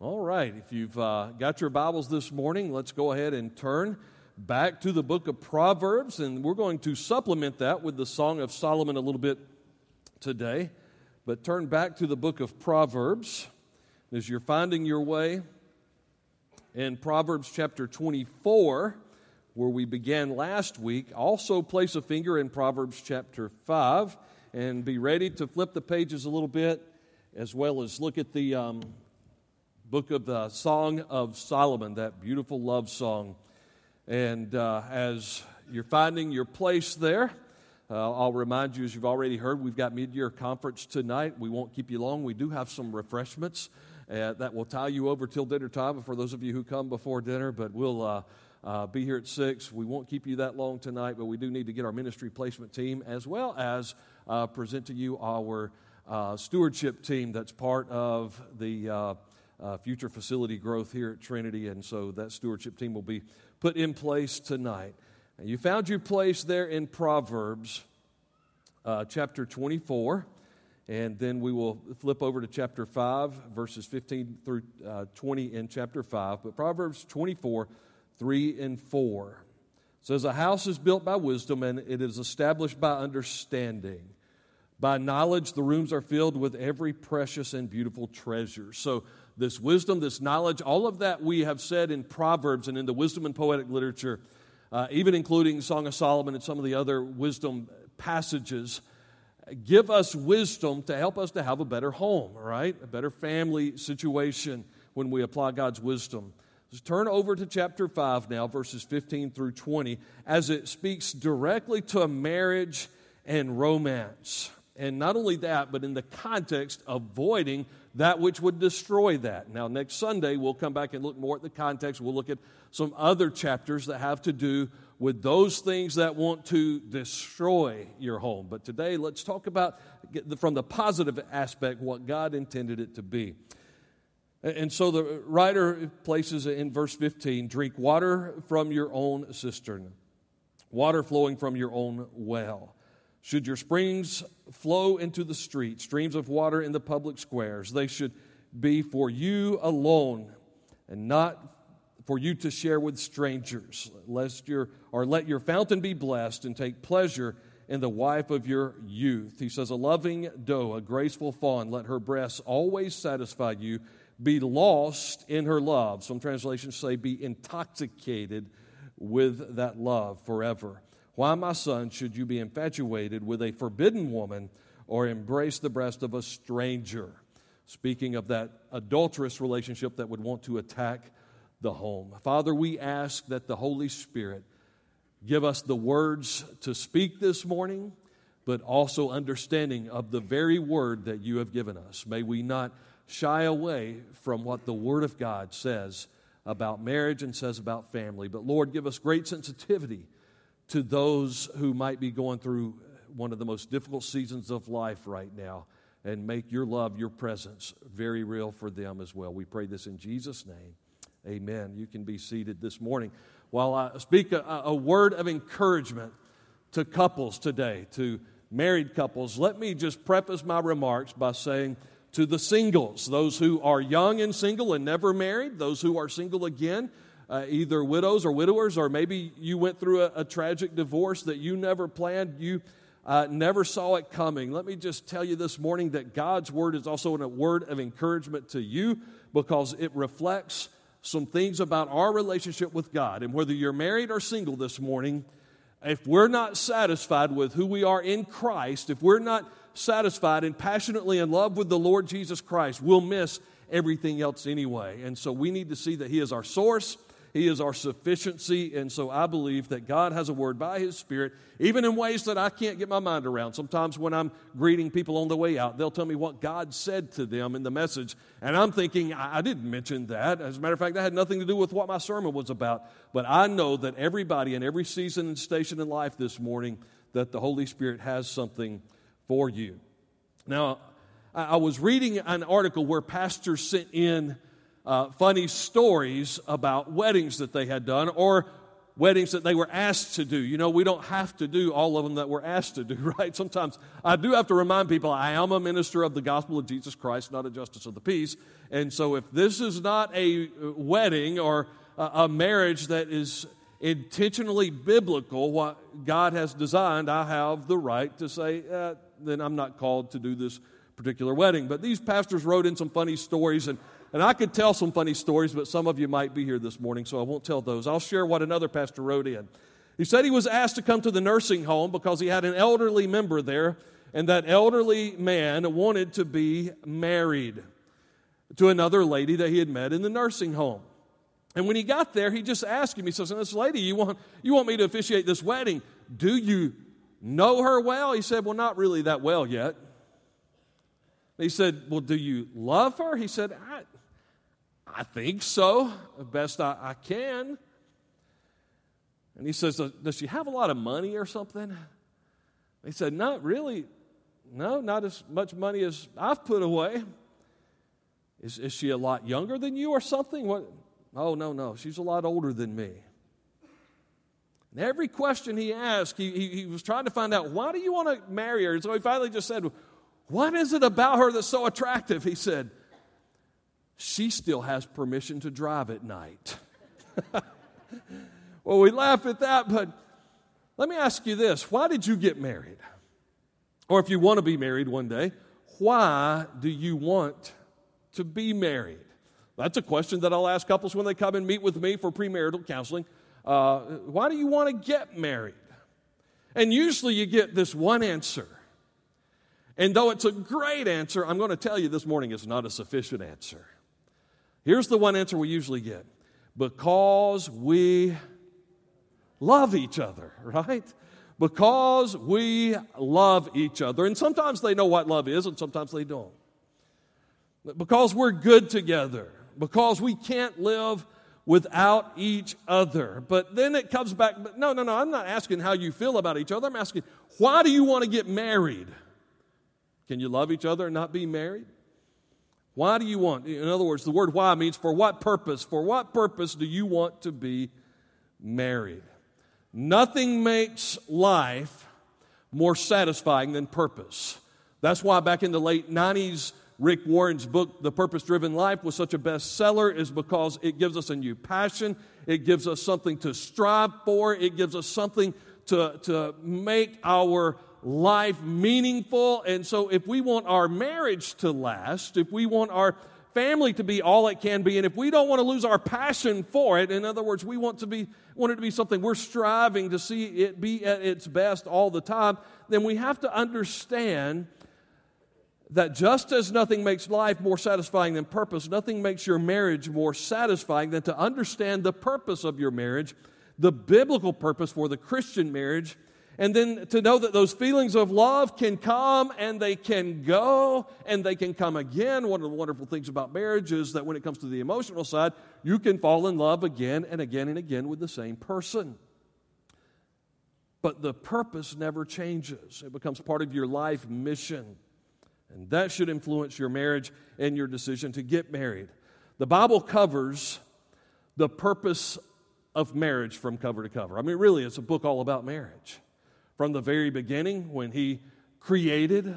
All right, if you've uh, got your Bibles this morning, let's go ahead and turn back to the book of Proverbs, and we're going to supplement that with the Song of Solomon a little bit today. But turn back to the book of Proverbs as you're finding your way in Proverbs chapter 24, where we began last week. Also, place a finger in Proverbs chapter 5 and be ready to flip the pages a little bit as well as look at the. Um, book of the Song of Solomon, that beautiful love song. And uh, as you're finding your place there, uh, I'll remind you, as you've already heard, we've got mid-year conference tonight. We won't keep you long. We do have some refreshments uh, that will tie you over till dinner time for those of you who come before dinner. But we'll uh, uh, be here at six. We won't keep you that long tonight, but we do need to get our ministry placement team as well as uh, present to you our stewardship team that's part of the uh, future facility growth here at Trinity, and so that stewardship team will be put in place tonight. And you found your place there in Proverbs uh, chapter 24, and then we will flip over to chapter 5, verses 15 through uh, 20 in chapter 5. But Proverbs 24, 3 and 4 says, A house is built by wisdom, and it is established by understanding. By knowledge, the rooms are filled with every precious and beautiful treasure. So, this wisdom, this knowledge, all of that we have said in Proverbs and in the wisdom and poetic literature, uh, even including Song of Solomon and some of the other wisdom passages, give us wisdom to help us to have a better home, right? A better family situation when we apply God's wisdom. Let's turn over to chapter 5 now, verses 15 through 20, as it speaks directly to marriage and romance. And not only that, but in the context of avoiding that which would destroy that. Now, next Sunday, we'll come back and look more at the context. We'll look at some other chapters that have to do with those things that want to destroy your home. But today, let's talk about, from the positive aspect, what God intended it to be. And so the writer places in verse 15 drink water from your own cistern, water flowing from your own well. Should your springs flow into the street, streams of water in the public squares, they should be for you alone and not for you to share with strangers, lest your or let your fountain be blessed and take pleasure in the wife of your youth. He says, A loving doe, a graceful fawn, let her breasts always satisfy you. Be lost in her love. Some translations say, Be intoxicated with that love forever. Why, my son, should you be infatuated with a forbidden woman or embrace the breast of a stranger? Speaking of that adulterous relationship that would want to attack the home. Father, we ask that the Holy Spirit give us the words to speak this morning, but also understanding of the very word that you have given us. May we not shy away from what the Word of God says about marriage and says about family. But Lord, give us great sensitivity to those who might be going through one of the most difficult seasons of life right now and make your love, your presence very real for them as well. We pray this in Jesus' name. Amen. You can be seated this morning. While I speak a, a word of encouragement to couples today, to married couples, let me just preface my remarks by saying to the singles, those who are young and single and never married, those who are single again, uh, either widows or widowers, or maybe you went through a, a tragic divorce that you never planned, you uh, never saw it coming. Let me just tell you this morning that God's word is also a word of encouragement to you because it reflects some things about our relationship with God. And whether you're married or single this morning, if we're not satisfied with who we are in Christ, if we're not satisfied and passionately in love with the Lord Jesus Christ, we'll miss everything else anyway. And so we need to see that He is our source he is our sufficiency. And so I believe that God has a word by His Spirit, even in ways that I can't get my mind around. Sometimes when I'm greeting people on the way out, they'll tell me what God said to them in the message. And I'm thinking, I didn't mention that. As a matter of fact, that had nothing to do with what my sermon was about. But I know that everybody in every season and station in life this morning, that the Holy Spirit has something for you. Now, I was reading an article where pastors sent in uh, funny stories about weddings that they had done or weddings that they were asked to do. You know, we don't have to do all of them that we're asked to do, right? Sometimes I do have to remind people I am a minister of the gospel of Jesus Christ, not a justice of the peace. And so, if this is not a wedding or a marriage that is intentionally biblical, what God has designed, I have the right to say, eh, then I'm not called to do this particular wedding. But these pastors wrote in some funny stories, and, and I could tell some funny stories, but some of you might be here this morning, so I won't tell those. I'll share what another pastor wrote in. He said he was asked to come to the nursing home because he had an elderly member there, and that elderly man wanted to be married to another lady that he had met in the nursing home. And when he got there, he just asked him, he says, This lady, you want, you want me to officiate this wedding. Do you know her well? He said, Well, not really that well yet. He said, Well, do you love her? He said, I, I think so, the best I, I can. And he says, Does she have a lot of money or something? He said, Not really. No, not as much money as I've put away. Is, is she a lot younger than you or something? What? Oh, no, no. She's a lot older than me. And every question he asked, he, he, he was trying to find out, why do you want to marry her? And so he finally just said, What is it about her that's so attractive? He said, She still has permission to drive at night. well, we laugh at that, but let me ask you this why did you get married? Or if you want to be married one day, why do you want to be married? That's a question that I'll ask couples when they come and meet with me for premarital counseling. Uh, why do you want to get married? And usually you get this one answer. And though it's a great answer, I'm going to tell you this morning it's not a sufficient answer. Here's the one answer we usually get because we love each other, right? Because we love each other. And sometimes they know what love is, and sometimes they don't. Because we're good together because we can't live without each other. But then it comes back, but no, no, no, I'm not asking how you feel about each other. I'm asking, why do you want to get married? Can you love each other and not be married? Why do you want? In other words, the word why means for what purpose? For what purpose do you want to be married? Nothing makes life more satisfying than purpose. That's why back in the late 90s, Rick Warren's book, The Purpose Driven Life, was such a bestseller is because it gives us a new passion. It gives us something to strive for. It gives us something to, to make our life meaningful. And so, if we want our marriage to last, if we want our family to be all it can be, and if we don't want to lose our passion for it, in other words, we want to be want it to be something we're striving to see it be at its best all the time, then we have to understand that just as nothing makes life more satisfying than purpose, nothing makes your marriage more satisfying than to understand the purpose of your marriage, the biblical purpose for the Christian marriage, and then to know that those feelings of love can come and they can go and they can come again. One of the wonderful things about marriage is that when it comes to the emotional side, you can fall in love again and again and again with the same person. But the purpose never changes, it becomes part of your life mission. And that should influence your marriage and your decision to get married. The Bible covers the purpose of marriage from cover to cover. I mean, really, it's a book all about marriage. From the very beginning, when He created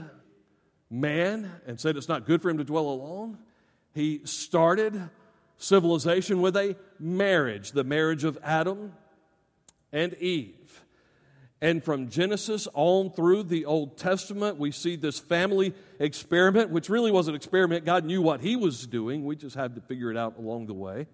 man and said it's not good for him to dwell alone, He started civilization with a marriage, the marriage of Adam and Eve. And from Genesis on through the Old Testament, we see this family experiment, which really was an experiment. God knew what He was doing. We just had to figure it out along the way.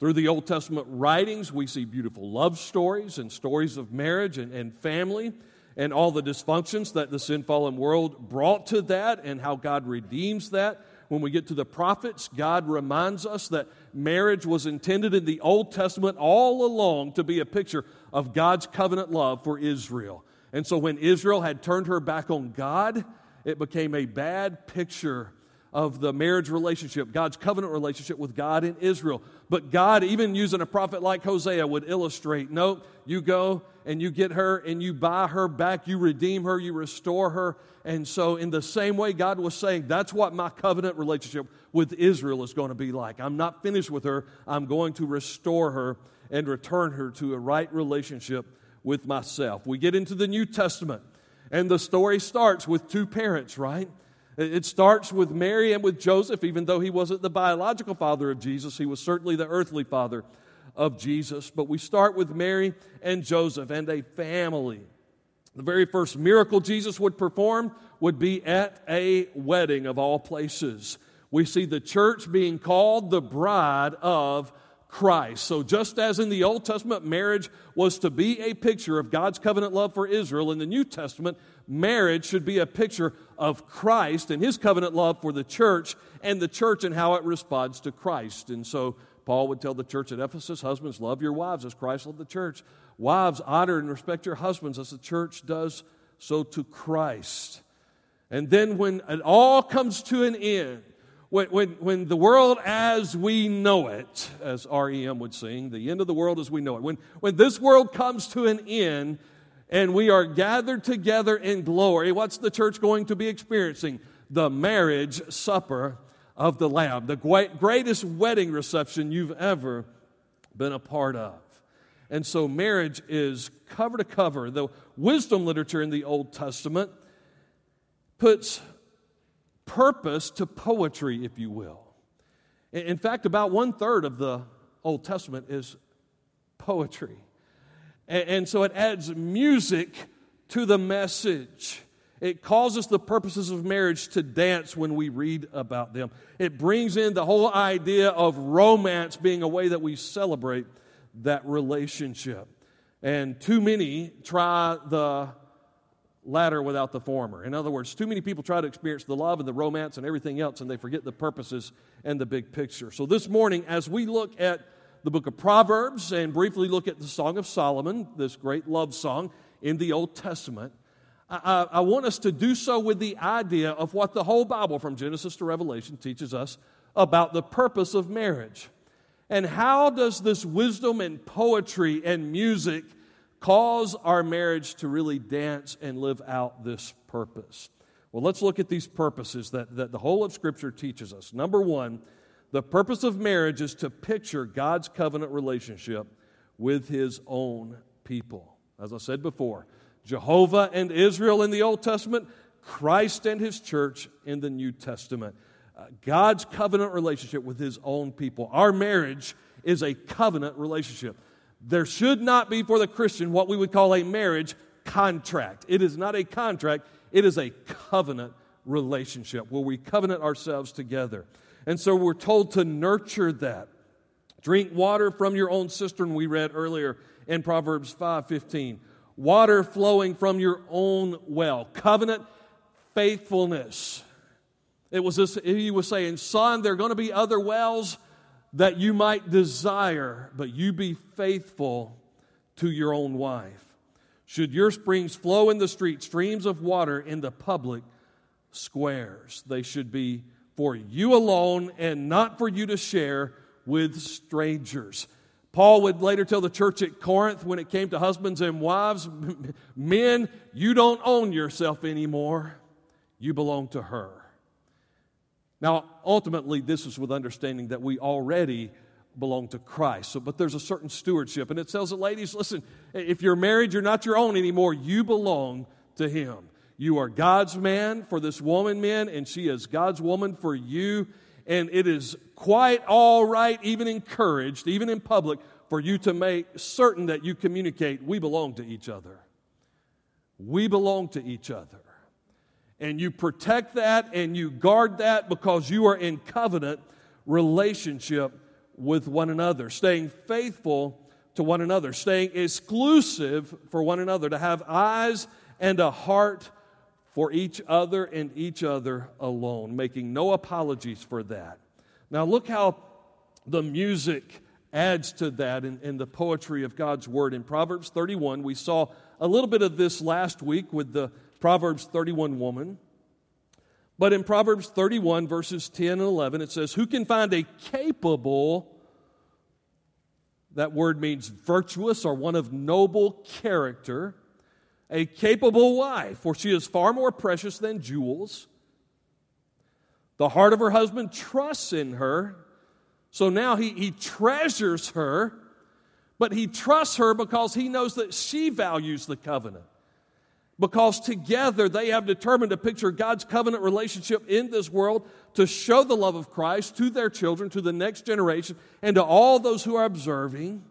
Through the Old Testament writings, we see beautiful love stories and stories of marriage and, and family and all the dysfunctions that the sin fallen world brought to that and how God redeems that. When we get to the prophets, God reminds us that marriage was intended in the Old Testament all along to be a picture of God's covenant love for Israel. And so when Israel had turned her back on God, it became a bad picture of the marriage relationship, God's covenant relationship with God and Israel. But God, even using a prophet like Hosea, would illustrate no, you go and you get her and you buy her back, you redeem her, you restore her. And so, in the same way, God was saying, that's what my covenant relationship with Israel is going to be like. I'm not finished with her, I'm going to restore her and return her to a right relationship with myself. We get into the New Testament, and the story starts with two parents, right? It starts with Mary and with Joseph, even though he wasn't the biological father of Jesus, he was certainly the earthly father of Jesus. But we start with Mary and Joseph and a family. The very first miracle Jesus would perform would be at a wedding of all places. We see the church being called the bride of Christ. So, just as in the Old Testament, marriage was to be a picture of God's covenant love for Israel, in the New Testament, marriage should be a picture of Christ and his covenant love for the church and the church and how it responds to Christ. And so, Paul would tell the church at Ephesus Husbands, love your wives as Christ loved the church. Wives, honor and respect your husbands as the church does so to Christ. And then, when it all comes to an end, when, when, when the world as we know it, as REM would sing, the end of the world as we know it, when, when this world comes to an end and we are gathered together in glory, what's the church going to be experiencing? The marriage supper of the Lamb, the greatest wedding reception you've ever been a part of. And so marriage is cover to cover. The wisdom literature in the Old Testament puts purpose to poetry, if you will. In fact, about one third of the Old Testament is poetry. And so it adds music to the message. It causes the purposes of marriage to dance when we read about them. It brings in the whole idea of romance being a way that we celebrate that relationship. And too many try the latter without the former. In other words, too many people try to experience the love and the romance and everything else, and they forget the purposes and the big picture. So, this morning, as we look at the book of Proverbs and briefly look at the Song of Solomon, this great love song in the Old Testament, I, I, want us to do so with the idea of what the whole Bible, from Genesis to Revelation, teaches us about the purpose of marriage. And how does this wisdom and poetry and music cause our marriage to really dance and live out this purpose? Well, let's look at these purposes that, that the whole of Scripture teaches us. Number one, the purpose of marriage is to picture God's covenant relationship with His own people. As I said before, Jehovah and Israel in the Old Testament, Christ and His church in the New Testament. Uh, God's covenant relationship with His own people. Our marriage is a covenant relationship. There should not be for the Christian what we would call a marriage contract. It is not a contract, it is a covenant relationship where we covenant ourselves together. And so we're told to nurture that. Drink water from your own cistern, we read earlier in Proverbs 5:15. Water flowing from your own well. Covenant faithfulness. It was this, he was saying, Son, there are going to be other wells that you might desire, but you be faithful to your own wife. Should your springs flow in the street, streams of water in the public squares, they should be for you alone and not for you to share with strangers. Paul would later tell the church at Corinth when it came to husbands and wives men, you don't own yourself anymore, you belong to her. Now, ultimately, this is with understanding that we already belong to Christ. So, but there's a certain stewardship. And it tells the ladies, listen, if you're married, you're not your own anymore. You belong to Him. You are God's man for this woman, men, and she is God's woman for you. And it is quite all right, even encouraged, even in public, for you to make certain that you communicate we belong to each other. We belong to each other and you protect that and you guard that because you are in covenant relationship with one another, staying faithful to one another, staying exclusive for one another, to have eyes and a heart for each other and each other alone, making no apologies for that. Now, look how the music adds to that in, in the poetry of God's Word. In Proverbs 31, we saw a little bit of this last week with the Proverbs 31 woman. But in Proverbs 31, verses 10 and 11, it says, Who can find a capable, that word means virtuous or one of noble character, a capable wife, for she is far more precious than jewels. The heart of her husband trusts in her. So now he, he treasures her, but he trusts her because he knows that she values the covenant. Because together they have determined to picture God's covenant relationship in this world to show the love of Christ to their children, to the next generation, and to all those who are observing.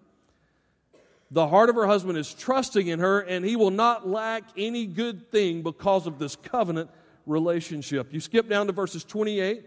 The heart of her husband is trusting in her, and he will not lack any good thing because of this covenant relationship. You skip down to verses 28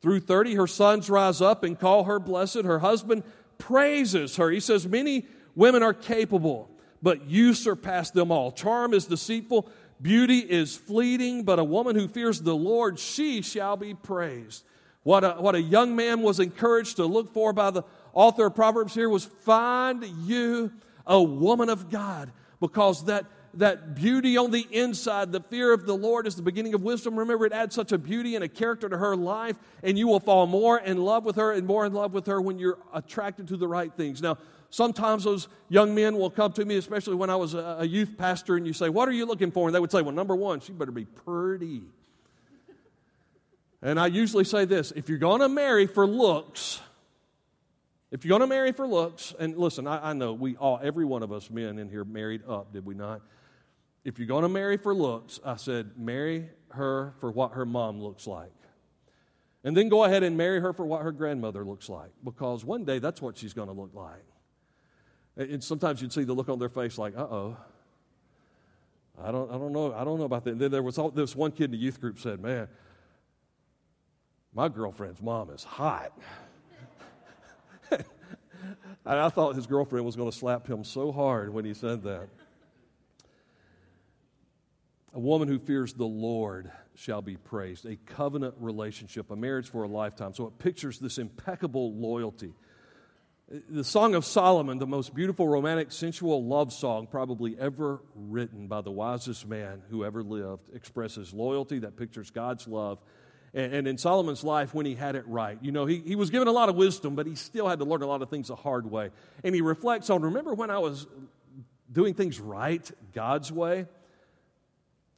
through 30. Her sons rise up and call her blessed. Her husband praises her. He says, Many women are capable but you surpass them all. Charm is deceitful, beauty is fleeting, but a woman who fears the Lord, she shall be praised. What a, what a young man was encouraged to look for by the author of Proverbs here was find you a woman of God because that that beauty on the inside, the fear of the Lord is the beginning of wisdom. Remember, it adds such a beauty and a character to her life, and you will fall more in love with her and more in love with her when you're attracted to the right things. Now, sometimes those young men will come to me, especially when I was a, youth pastor, and you say, What are you looking for? And they would say, Well, number one, she better be pretty. And I usually say this if you're going to marry for looks, if you're going to marry for looks, and listen, I, I, know we all, every one of us men in here married up, did we not? If you're going to marry for looks, I said, marry her for what her mom looks like. And then go ahead and marry her for what her grandmother looks like, because one day that's what she's going to look like. And sometimes you'd see the look on their face like, uh oh. I don't, I don't know. I don't know about that. And then there was all, this one kid in the youth group said, Man, my girlfriend's mom is hot. and I thought his girlfriend was going to slap him so hard when he said that. A woman who fears the Lord shall be praised. A covenant relationship, a marriage for a lifetime. So it pictures this impeccable loyalty the Song of Solomon, the most beautiful, romantic, sensual love song probably ever written by the wisest man who ever lived, expresses loyalty that pictures God's love. And, in Solomon's life, when he had it right, you know, he, he was given a lot of wisdom, but he still had to learn a lot of things the hard way. And he reflects on remember when I was doing things right God's way?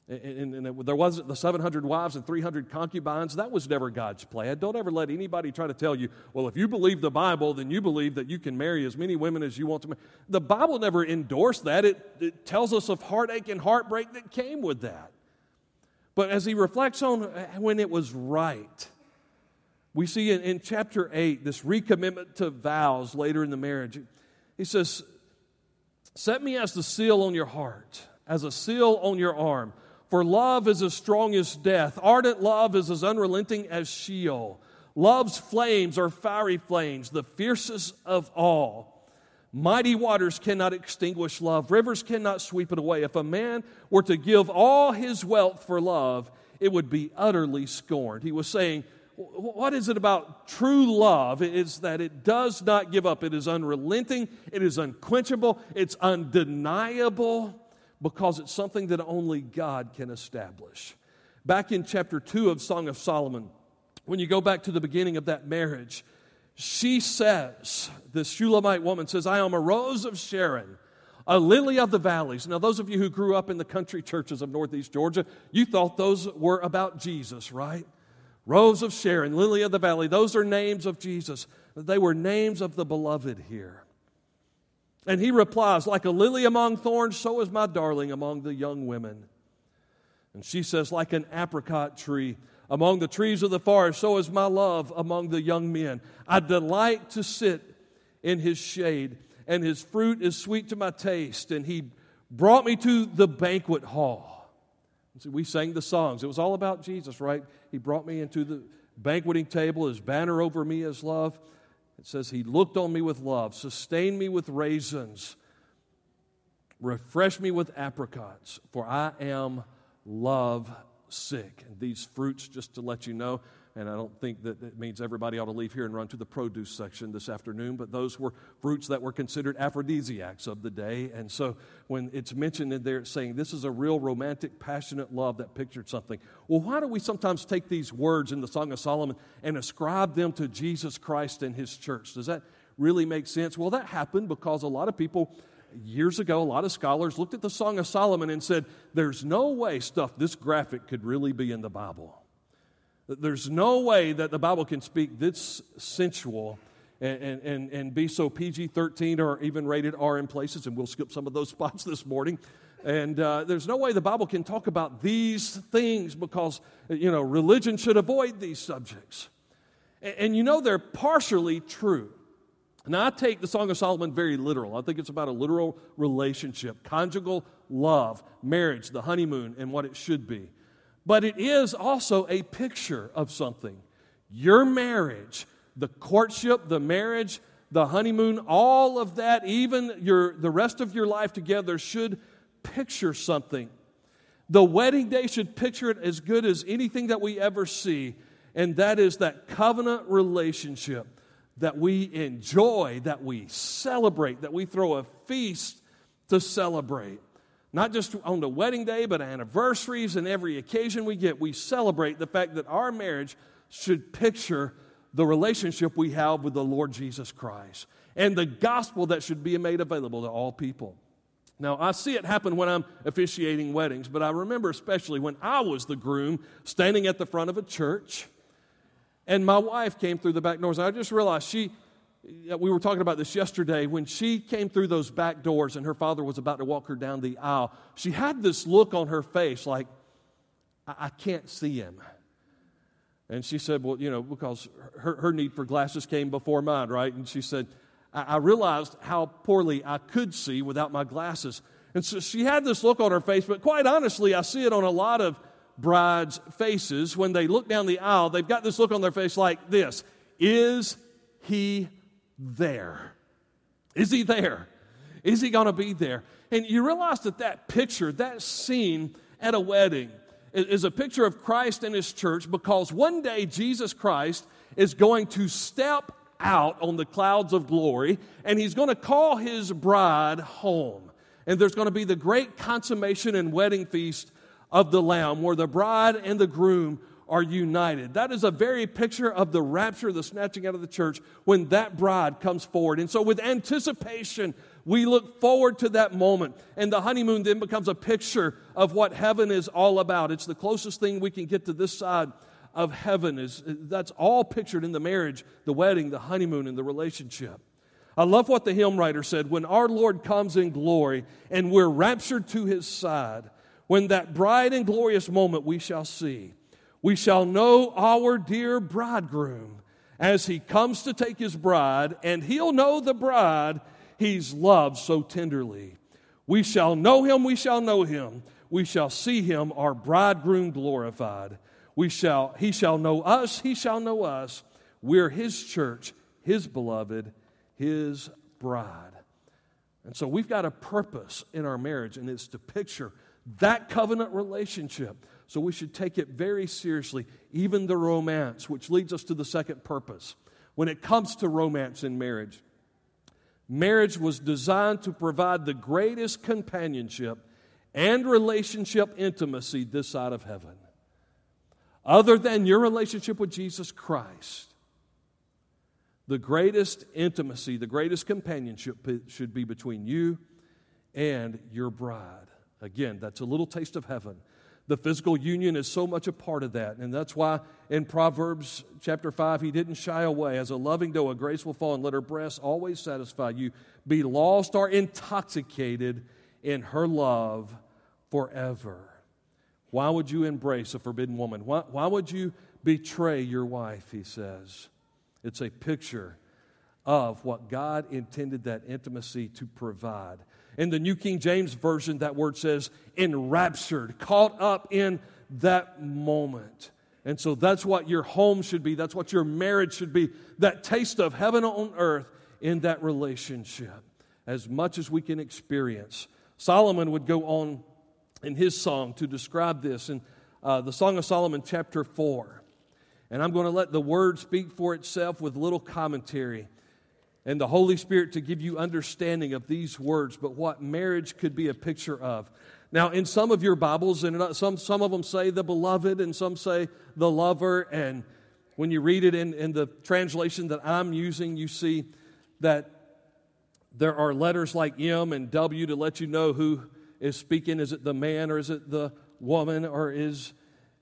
And, and, and, there wasn't the 700 wives and 300 concubines. That was never God's plan. Don't ever let anybody try to tell you, well, if you believe the Bible, then you believe that you can marry as many women as you want to marry. The Bible never endorsed that. It, it tells us of heartache and heartbreak that came with that. But as he reflects on uh, when it was right, we see in, in chapter 8 this recommitment to vows later in the marriage. He says, Set me as the seal on your heart, as a seal on your arm. For love is as strong as death. Ardent love is as unrelenting as Sheol. Love's flames are fiery flames, the fiercest of all. Mighty waters cannot extinguish love, rivers cannot sweep it away. If a man were to give all his wealth for love, it would be utterly scorned. He was saying, What is it about true love? is that it does not give up. It is unrelenting, it is unquenchable, it's undeniable because it's something that only God can establish. Back in chapter 2 of Song of Solomon, when you go back to the beginning of that marriage, she says, this Shulamite woman says, I am a rose of Sharon, a lily of the valleys. Now, those of you who grew up in the country churches of Northeast Georgia, you thought those were about Jesus, right? Rose of Sharon, lily of the valley, those are names of Jesus. They were names of the beloved here. And he replies, Like a lily among thorns, so is my darling among the young women. And she says, Like an apricot tree among the trees of the forest, so is my love among the young men. I delight to sit in his shade, and his fruit is sweet to my taste. And he brought me to the banquet hall. See, we sang the songs. It was all about Jesus, right? He brought me into the banqueting table. His banner over me is love. It says, He looked on me with love, sustained me with raisins, refreshed me with apricots, for I am love sick. And these fruits, just to let you know, and I don't think that it means everybody ought to leave here and run to the produce section this afternoon, but those were fruits that were considered aphrodisiacs of the day. And so when it's mentioned in there, it's saying this is a real romantic, passionate love that pictured something. Well, why do we sometimes take these words in the Song of Solomon and ascribe them to Jesus Christ and his church? Does that really make sense? Well, that happened because a lot of people years ago, a lot of scholars looked at the Song of Solomon and said, There's no way stuff this graphic could really be in the Bible. There's no way that the Bible can speak this sensual and, and, and be so PG 13 or even rated R in places, and we'll skip some of those spots this morning. And uh, there's no way the Bible can talk about these things because, you know, religion should avoid these subjects. And, and you know, they're partially true. Now, I take the Song of Solomon very literal. I think it's about a literal relationship, conjugal love, marriage, the honeymoon, and what it should be. But it is also a picture of something. Your marriage, the courtship, the marriage, the honeymoon, all of that, even your, the rest of your life together, should picture something. The wedding day should picture it as good as anything that we ever see, and that is that covenant relationship that we enjoy, that we celebrate, that we throw a feast to celebrate. Not just on the wedding day, but anniversaries and every occasion we get, we celebrate the fact that our marriage should picture the relationship we have with the Lord Jesus Christ and the gospel that should be made available to all people. Now, I see it happen when I'm officiating weddings, but I remember especially when I was the groom standing at the front of a church and my wife came through the back doors. I just realized she, we were talking about this yesterday, when she came through those back doors and her father was about to walk her down the aisle, she had this look on her face like, I, I can't see him. And she said, Well, you know, because her, her need for glasses came before mine, right? And she said, I, I realized how poorly I could see without my glasses. And so she had this look on her face, but quite honestly, I see it on a lot of brides' faces. When they look down the aisle, they've got this look on their face like this Is he there? Is he there? Is he going to be there? And you realize that that picture, that scene at a wedding, is a picture of Christ and his church because one day Jesus Christ is going to step out on the clouds of glory and he's going to call his bride home. And there's going to be the great consummation and wedding feast of the Lamb where the bride and the groom are united. That is a very picture of the rapture, the snatching out of the church when that bride comes forward. And so, with anticipation, we look forward to that moment. And the honeymoon then becomes a picture of what heaven is all about. It's the closest thing we can get to this side of heaven. Is that's all pictured in the marriage, the wedding, the honeymoon, and the relationship. I love what the hymn writer said when our Lord comes in glory and we're raptured to his side, when that bright and glorious moment we shall see, we shall know our dear bridegroom as he comes to take his bride, and he'll know the bride he's loved so tenderly. We shall know him, we shall know him. We shall see him, our bridegroom glorified. We shall, he shall know us, he shall know us. We're his church, his beloved, his bride. And so we've got a purpose in our marriage, and it's to picture that covenant relationship. So we should take it very seriously, even the romance, which leads us to the second purpose. When it comes to romance in marriage, Marriage was designed to provide the greatest companionship and relationship intimacy this side of heaven. Other than your relationship with Jesus Christ, the greatest intimacy, the greatest companionship should be between you and your bride. Again, that's a little taste of heaven. The physical union is so much a part of that. And that's why in Proverbs chapter 5, he didn't shy away. As a loving doe, a fawn, and let her breasts always satisfy you. Be lost or intoxicated in her love forever. Why would you embrace a forbidden woman? Why, why would you betray your wife, he says? It's a picture of what God intended that intimacy to provide. In the New King James Version, that word says enraptured, caught up in that moment. And so that's what your home should be. That's what your marriage should be. That taste of heaven on earth in that relationship, as much as we can experience. Solomon would go on in his song to describe this in uh, the Song of Solomon, chapter 4. And I'm going to let the word speak for itself with little commentary and the Holy Spirit to give you understanding of these words, but what marriage could be a picture of. Now, in some of your Bibles, and uh, some, some of them say the beloved, and some say the lover, and when you read it in, in the translation that I'm using, you see that there are letters like M and W to let you know who is speaking. Is it the man or is it the woman or is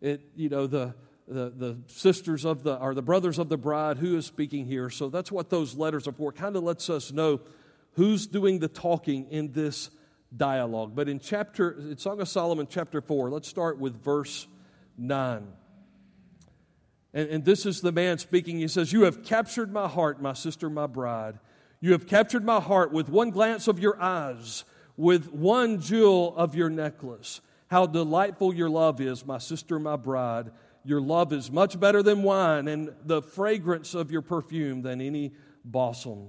it, you know, the the, the sisters of the, or the brothers of the bride, who is speaking here. So that's what those letters are for. Kind of lets us know who's doing the talking in this dialogue. But in chapter, in Song of Solomon, chapter 4, let's start with verse 9. And, and this is the man speaking. He says, You have captured my heart, my sister, my bride. You have captured my heart with one glance of your eyes, with one jewel of your necklace. How delightful your love is, my sister, my bride. Your love is much better than wine, and the fragrance of your perfume than any balsam.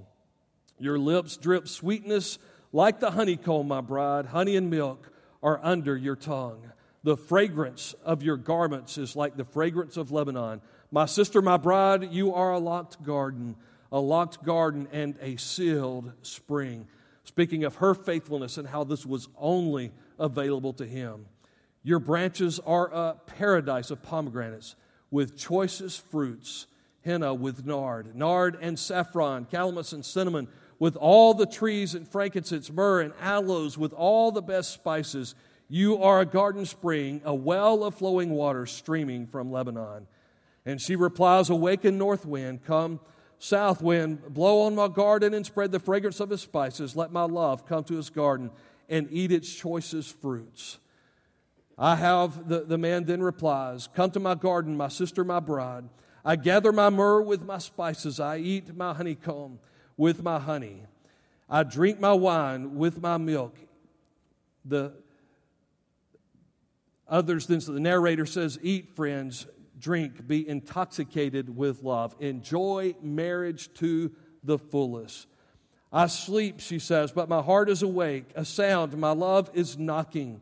Your lips drip sweetness like the honeycomb, my bride. Honey and milk are under your tongue. The fragrance of your garments is like the fragrance of Lebanon. My sister, my bride, you are a locked garden, a locked garden and a sealed spring. Speaking of her faithfulness and how this was only available to him. Your branches are a paradise of pomegranates with choicest fruits, henna with nard, nard and saffron, calamus and cinnamon, with all the trees and frankincense, myrrh and aloes, with all the best spices. You are a garden spring, a well of flowing water streaming from Lebanon. And she replies, Awaken, north wind, come, south wind, blow on my garden and spread the fragrance of his spices. Let my love come to his garden and eat its choicest fruits. I have, the, the man then replies, Come to my garden, my sister, my bride. I gather my myrrh with my spices. I eat my honeycomb with my honey. I drink my wine with my milk. The others, then so the narrator says, Eat, friends, drink, be intoxicated with love. Enjoy marriage to the fullest. I sleep, she says, but my heart is awake. A sound, my love is knocking.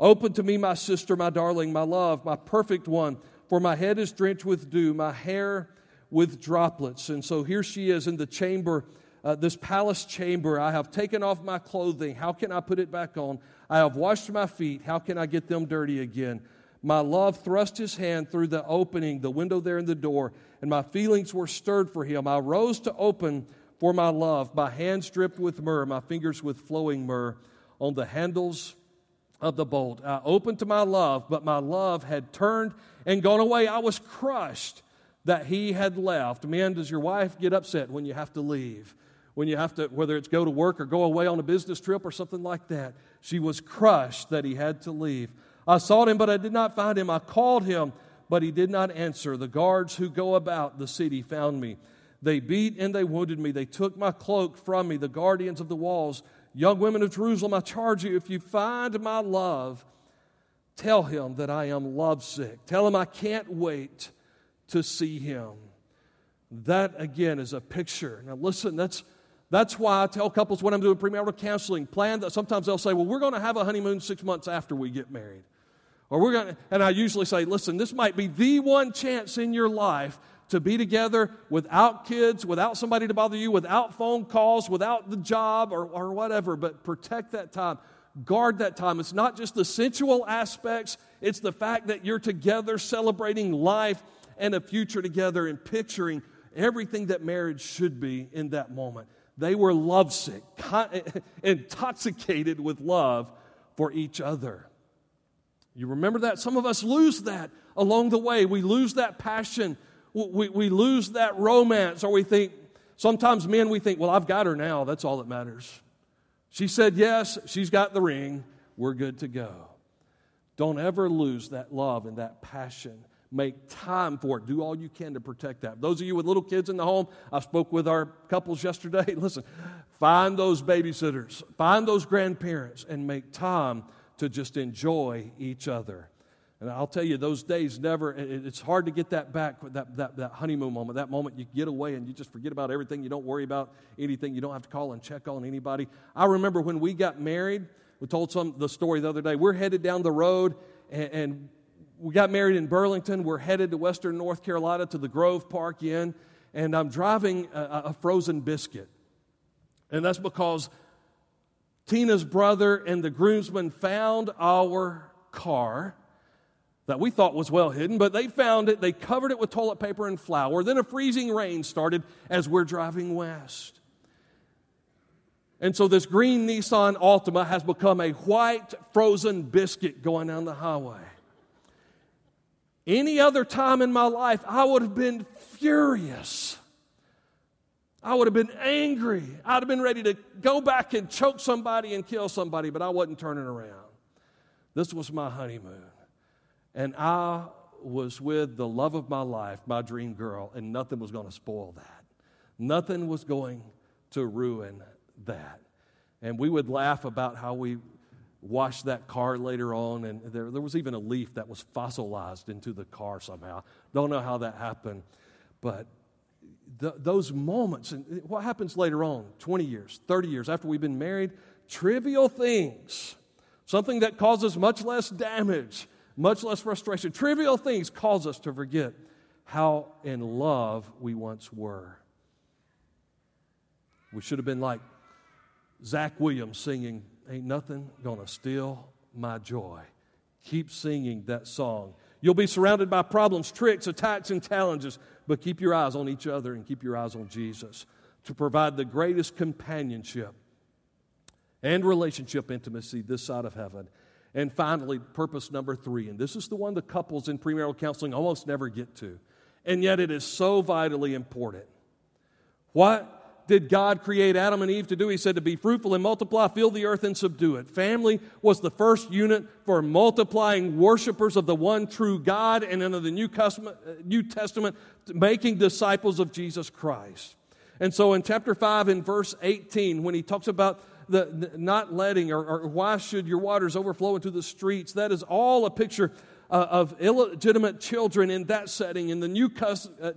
Open to me, my sister, my darling, my love, my perfect one, for my head is drenched with dew, my hair with droplets. And so here she is in the chamber, uh, this palace chamber. I have taken off my clothing. How can I put it back on? I have washed my feet. How can I get them dirty again? My love thrust his hand through the opening, the window there in the door, and my feelings were stirred for him. I rose to open for my love, my hands dripped with myrrh, my fingers with flowing myrrh on the handles of the bolt. I opened to my love, but my love had turned and gone away. I was crushed that he had left. Man, does your wife get upset when you have to leave? When you have to, whether it's go to work or go away on a business trip or something like that. She was crushed that he had to leave. I sought him, but I did not find him. I called him, but he did not answer. The guards who go about the city found me. They beat and they wounded me. They took my cloak from me. The guardians of the walls Young women of Jerusalem, I charge you, if you find my love, tell him that I am lovesick. Tell him I can't wait to see him. That, again, is a picture. Now, listen, that's, that's why I tell couples when I'm doing premarital counseling, plan that sometimes they'll say, well, we're going to have a honeymoon six months after we get married. Or we're going to, and I usually say, listen, this might be the one chance in your life to be together without kids, without somebody to bother you, without phone calls, without the job or, or whatever, but protect that time. Guard that time. It's not just the sensual aspects, it's the fact that you're together celebrating life and a future together and picturing everything that marriage should be in that moment. They were lovesick, intoxicated with love for each other. You remember that? Some of us lose that along the way. We lose that passion we, we lose that romance, or we think, sometimes men, we think, well, I've got her now. That's all that matters. She said yes, she's got the ring. We're good to go. Don't ever lose that love and that passion. Make time for it. Do all you can to protect that. Those of you with little kids in the home, I spoke with our couples yesterday. Listen, find those babysitters, find those grandparents, and make time to just enjoy each other. And I'll tell you, those days never, it's hard to get that back, that, that, that honeymoon moment, that moment you get away and you just forget about everything. You don't worry about anything. You don't have to call and check on anybody. I remember when we got married, we told some the story the other day. We're headed down the road and, and we got married in Burlington. We're headed to Western North Carolina to the Grove Park Inn. And I'm driving a, a frozen biscuit. And that's because Tina's brother and the groomsmen found our car that we thought was well hidden, but they found it. They covered it with toilet paper and flour. Then a freezing rain started as we're driving west. And so this green Nissan Altima has become a white frozen biscuit going down the highway. Any other time in my life, I would have been furious. I would have been angry. I'd have been ready to go back and choke somebody and kill somebody, but I wasn't turning around. This was my honeymoon. And I was with the love of my life, my dream girl, and nothing was going to spoil that. Nothing was going to ruin that. And we would laugh about how we washed that car later on, and there, there was even a leaf that was fossilized into the car somehow. Don't know how that happened, but those moments, and what happens later on, 20 years, 30 years after we've been married, trivial things, something that causes much less damage, much less frustration, trivial things cause us to forget how in love we once were. We should have been like Zach Williams singing, Ain't Nothing Gonna Steal My Joy. Keep singing that song. You'll be surrounded by problems, tricks, attacks, and challenges, but keep your eyes on each other and keep your eyes on Jesus to provide the greatest companionship and relationship intimacy this side of heaven. And finally, purpose number three, and this is the one the couples in premarital counseling almost never get to, and yet it is so vitally important. What did God create Adam and Eve to do? He said to be fruitful and multiply, fill the earth and subdue it. Family was the first unit for multiplying worshipers of the one true God, and under the New uh, New Testament making disciples of Jesus Christ. And so in chapter 5, in verse 18, when he talks about the, not letting or, or, why should your waters overflow into the streets, that is all a picture uh, of illegitimate children in that setting. In the New uh,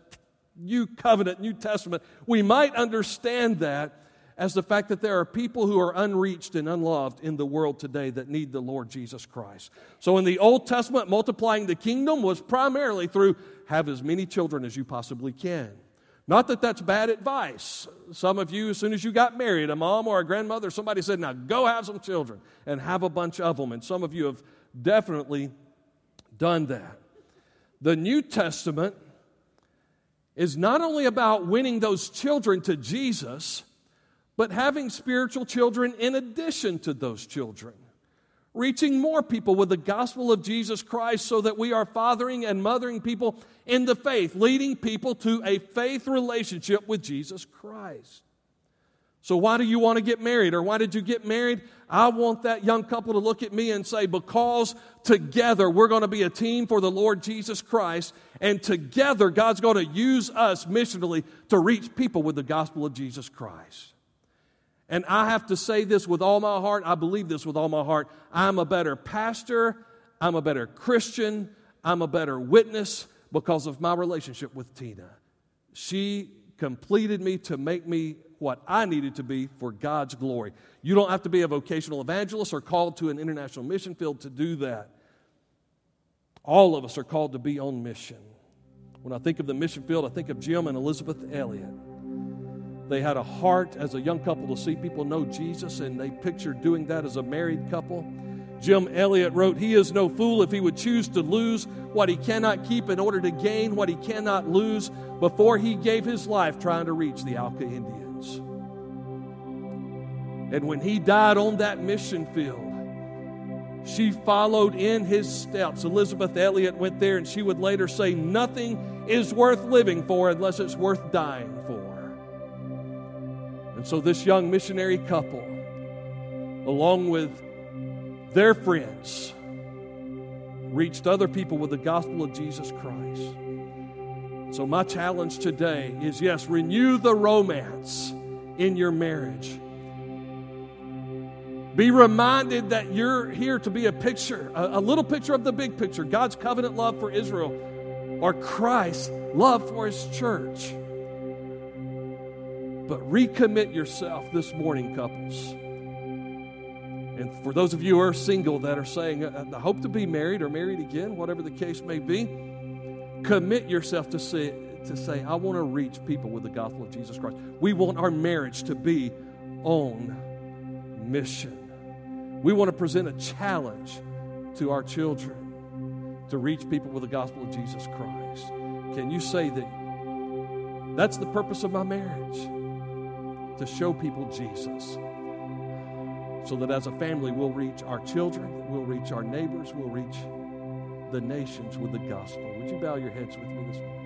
New Covenant, New Testament, we might understand that as the fact that there are people who are unreached and unloved in the world today that need the Lord Jesus Christ. So in the Old Testament, multiplying the kingdom was primarily through have as many children as you possibly can. Not that that's bad advice. Some of you, as soon as you got married, a mom or a grandmother, somebody said, Now go have some children and have a bunch of them. And some of you have definitely done that. The New Testament is not only about winning those children to Jesus, but having spiritual children in addition to those children. Reaching more people with the gospel of Jesus Christ so that we are fathering and mothering people in the faith, leading people to a faith relationship with Jesus Christ. So, why do you want to get married? Or why did you get married? I want that young couple to look at me and say, because together we're going to be a team for the Lord Jesus Christ, and together God's going to use us missionally to reach people with the gospel of Jesus Christ. And I have to say this with all my heart. I believe this with all my heart. I'm a better pastor. I'm a better Christian. I'm a better witness because of my relationship with Tina. She completed me to make me what I needed to be for God's glory. You don't have to be a vocational evangelist or called to an international mission field to do that. All of us are called to be on mission. When I think of the mission field, I think of Jim and Elizabeth Elliot. They had a heart as a young couple to see people know Jesus, and they pictured doing that as a married couple. Jim Elliot wrote, He is no fool if he would choose to lose what he cannot keep in order to gain what he cannot lose before he gave his life trying to reach the Auca Indians. And when he died on that mission field, she followed in his steps. Elizabeth Elliot went there, and she would later say, Nothing is worth living for unless it's worth dying for. And so, this young missionary couple, along with their friends, reached other people with the gospel of Jesus Christ. So, my challenge today is yes, renew the romance in your marriage. Be reminded that you're here to be a picture, a, a, little picture of the big picture God's covenant love for Israel or Christ's love for his church. But recommit yourself this morning, couples. And for those of you who are single that are saying, uh, uh, I hope to be married or married again, whatever the case may be, commit yourself to say, to say, I want to reach people with the gospel of Jesus Christ. We want our marriage to be on mission. We want to present a challenge to our children to reach people with the gospel of Jesus Christ. Can you say that that's the purpose of my marriage? To show people Jesus. So that as a family, we'll reach our children, we'll reach our neighbors, we'll reach the nations with the gospel. Would you bow your heads with me this morning?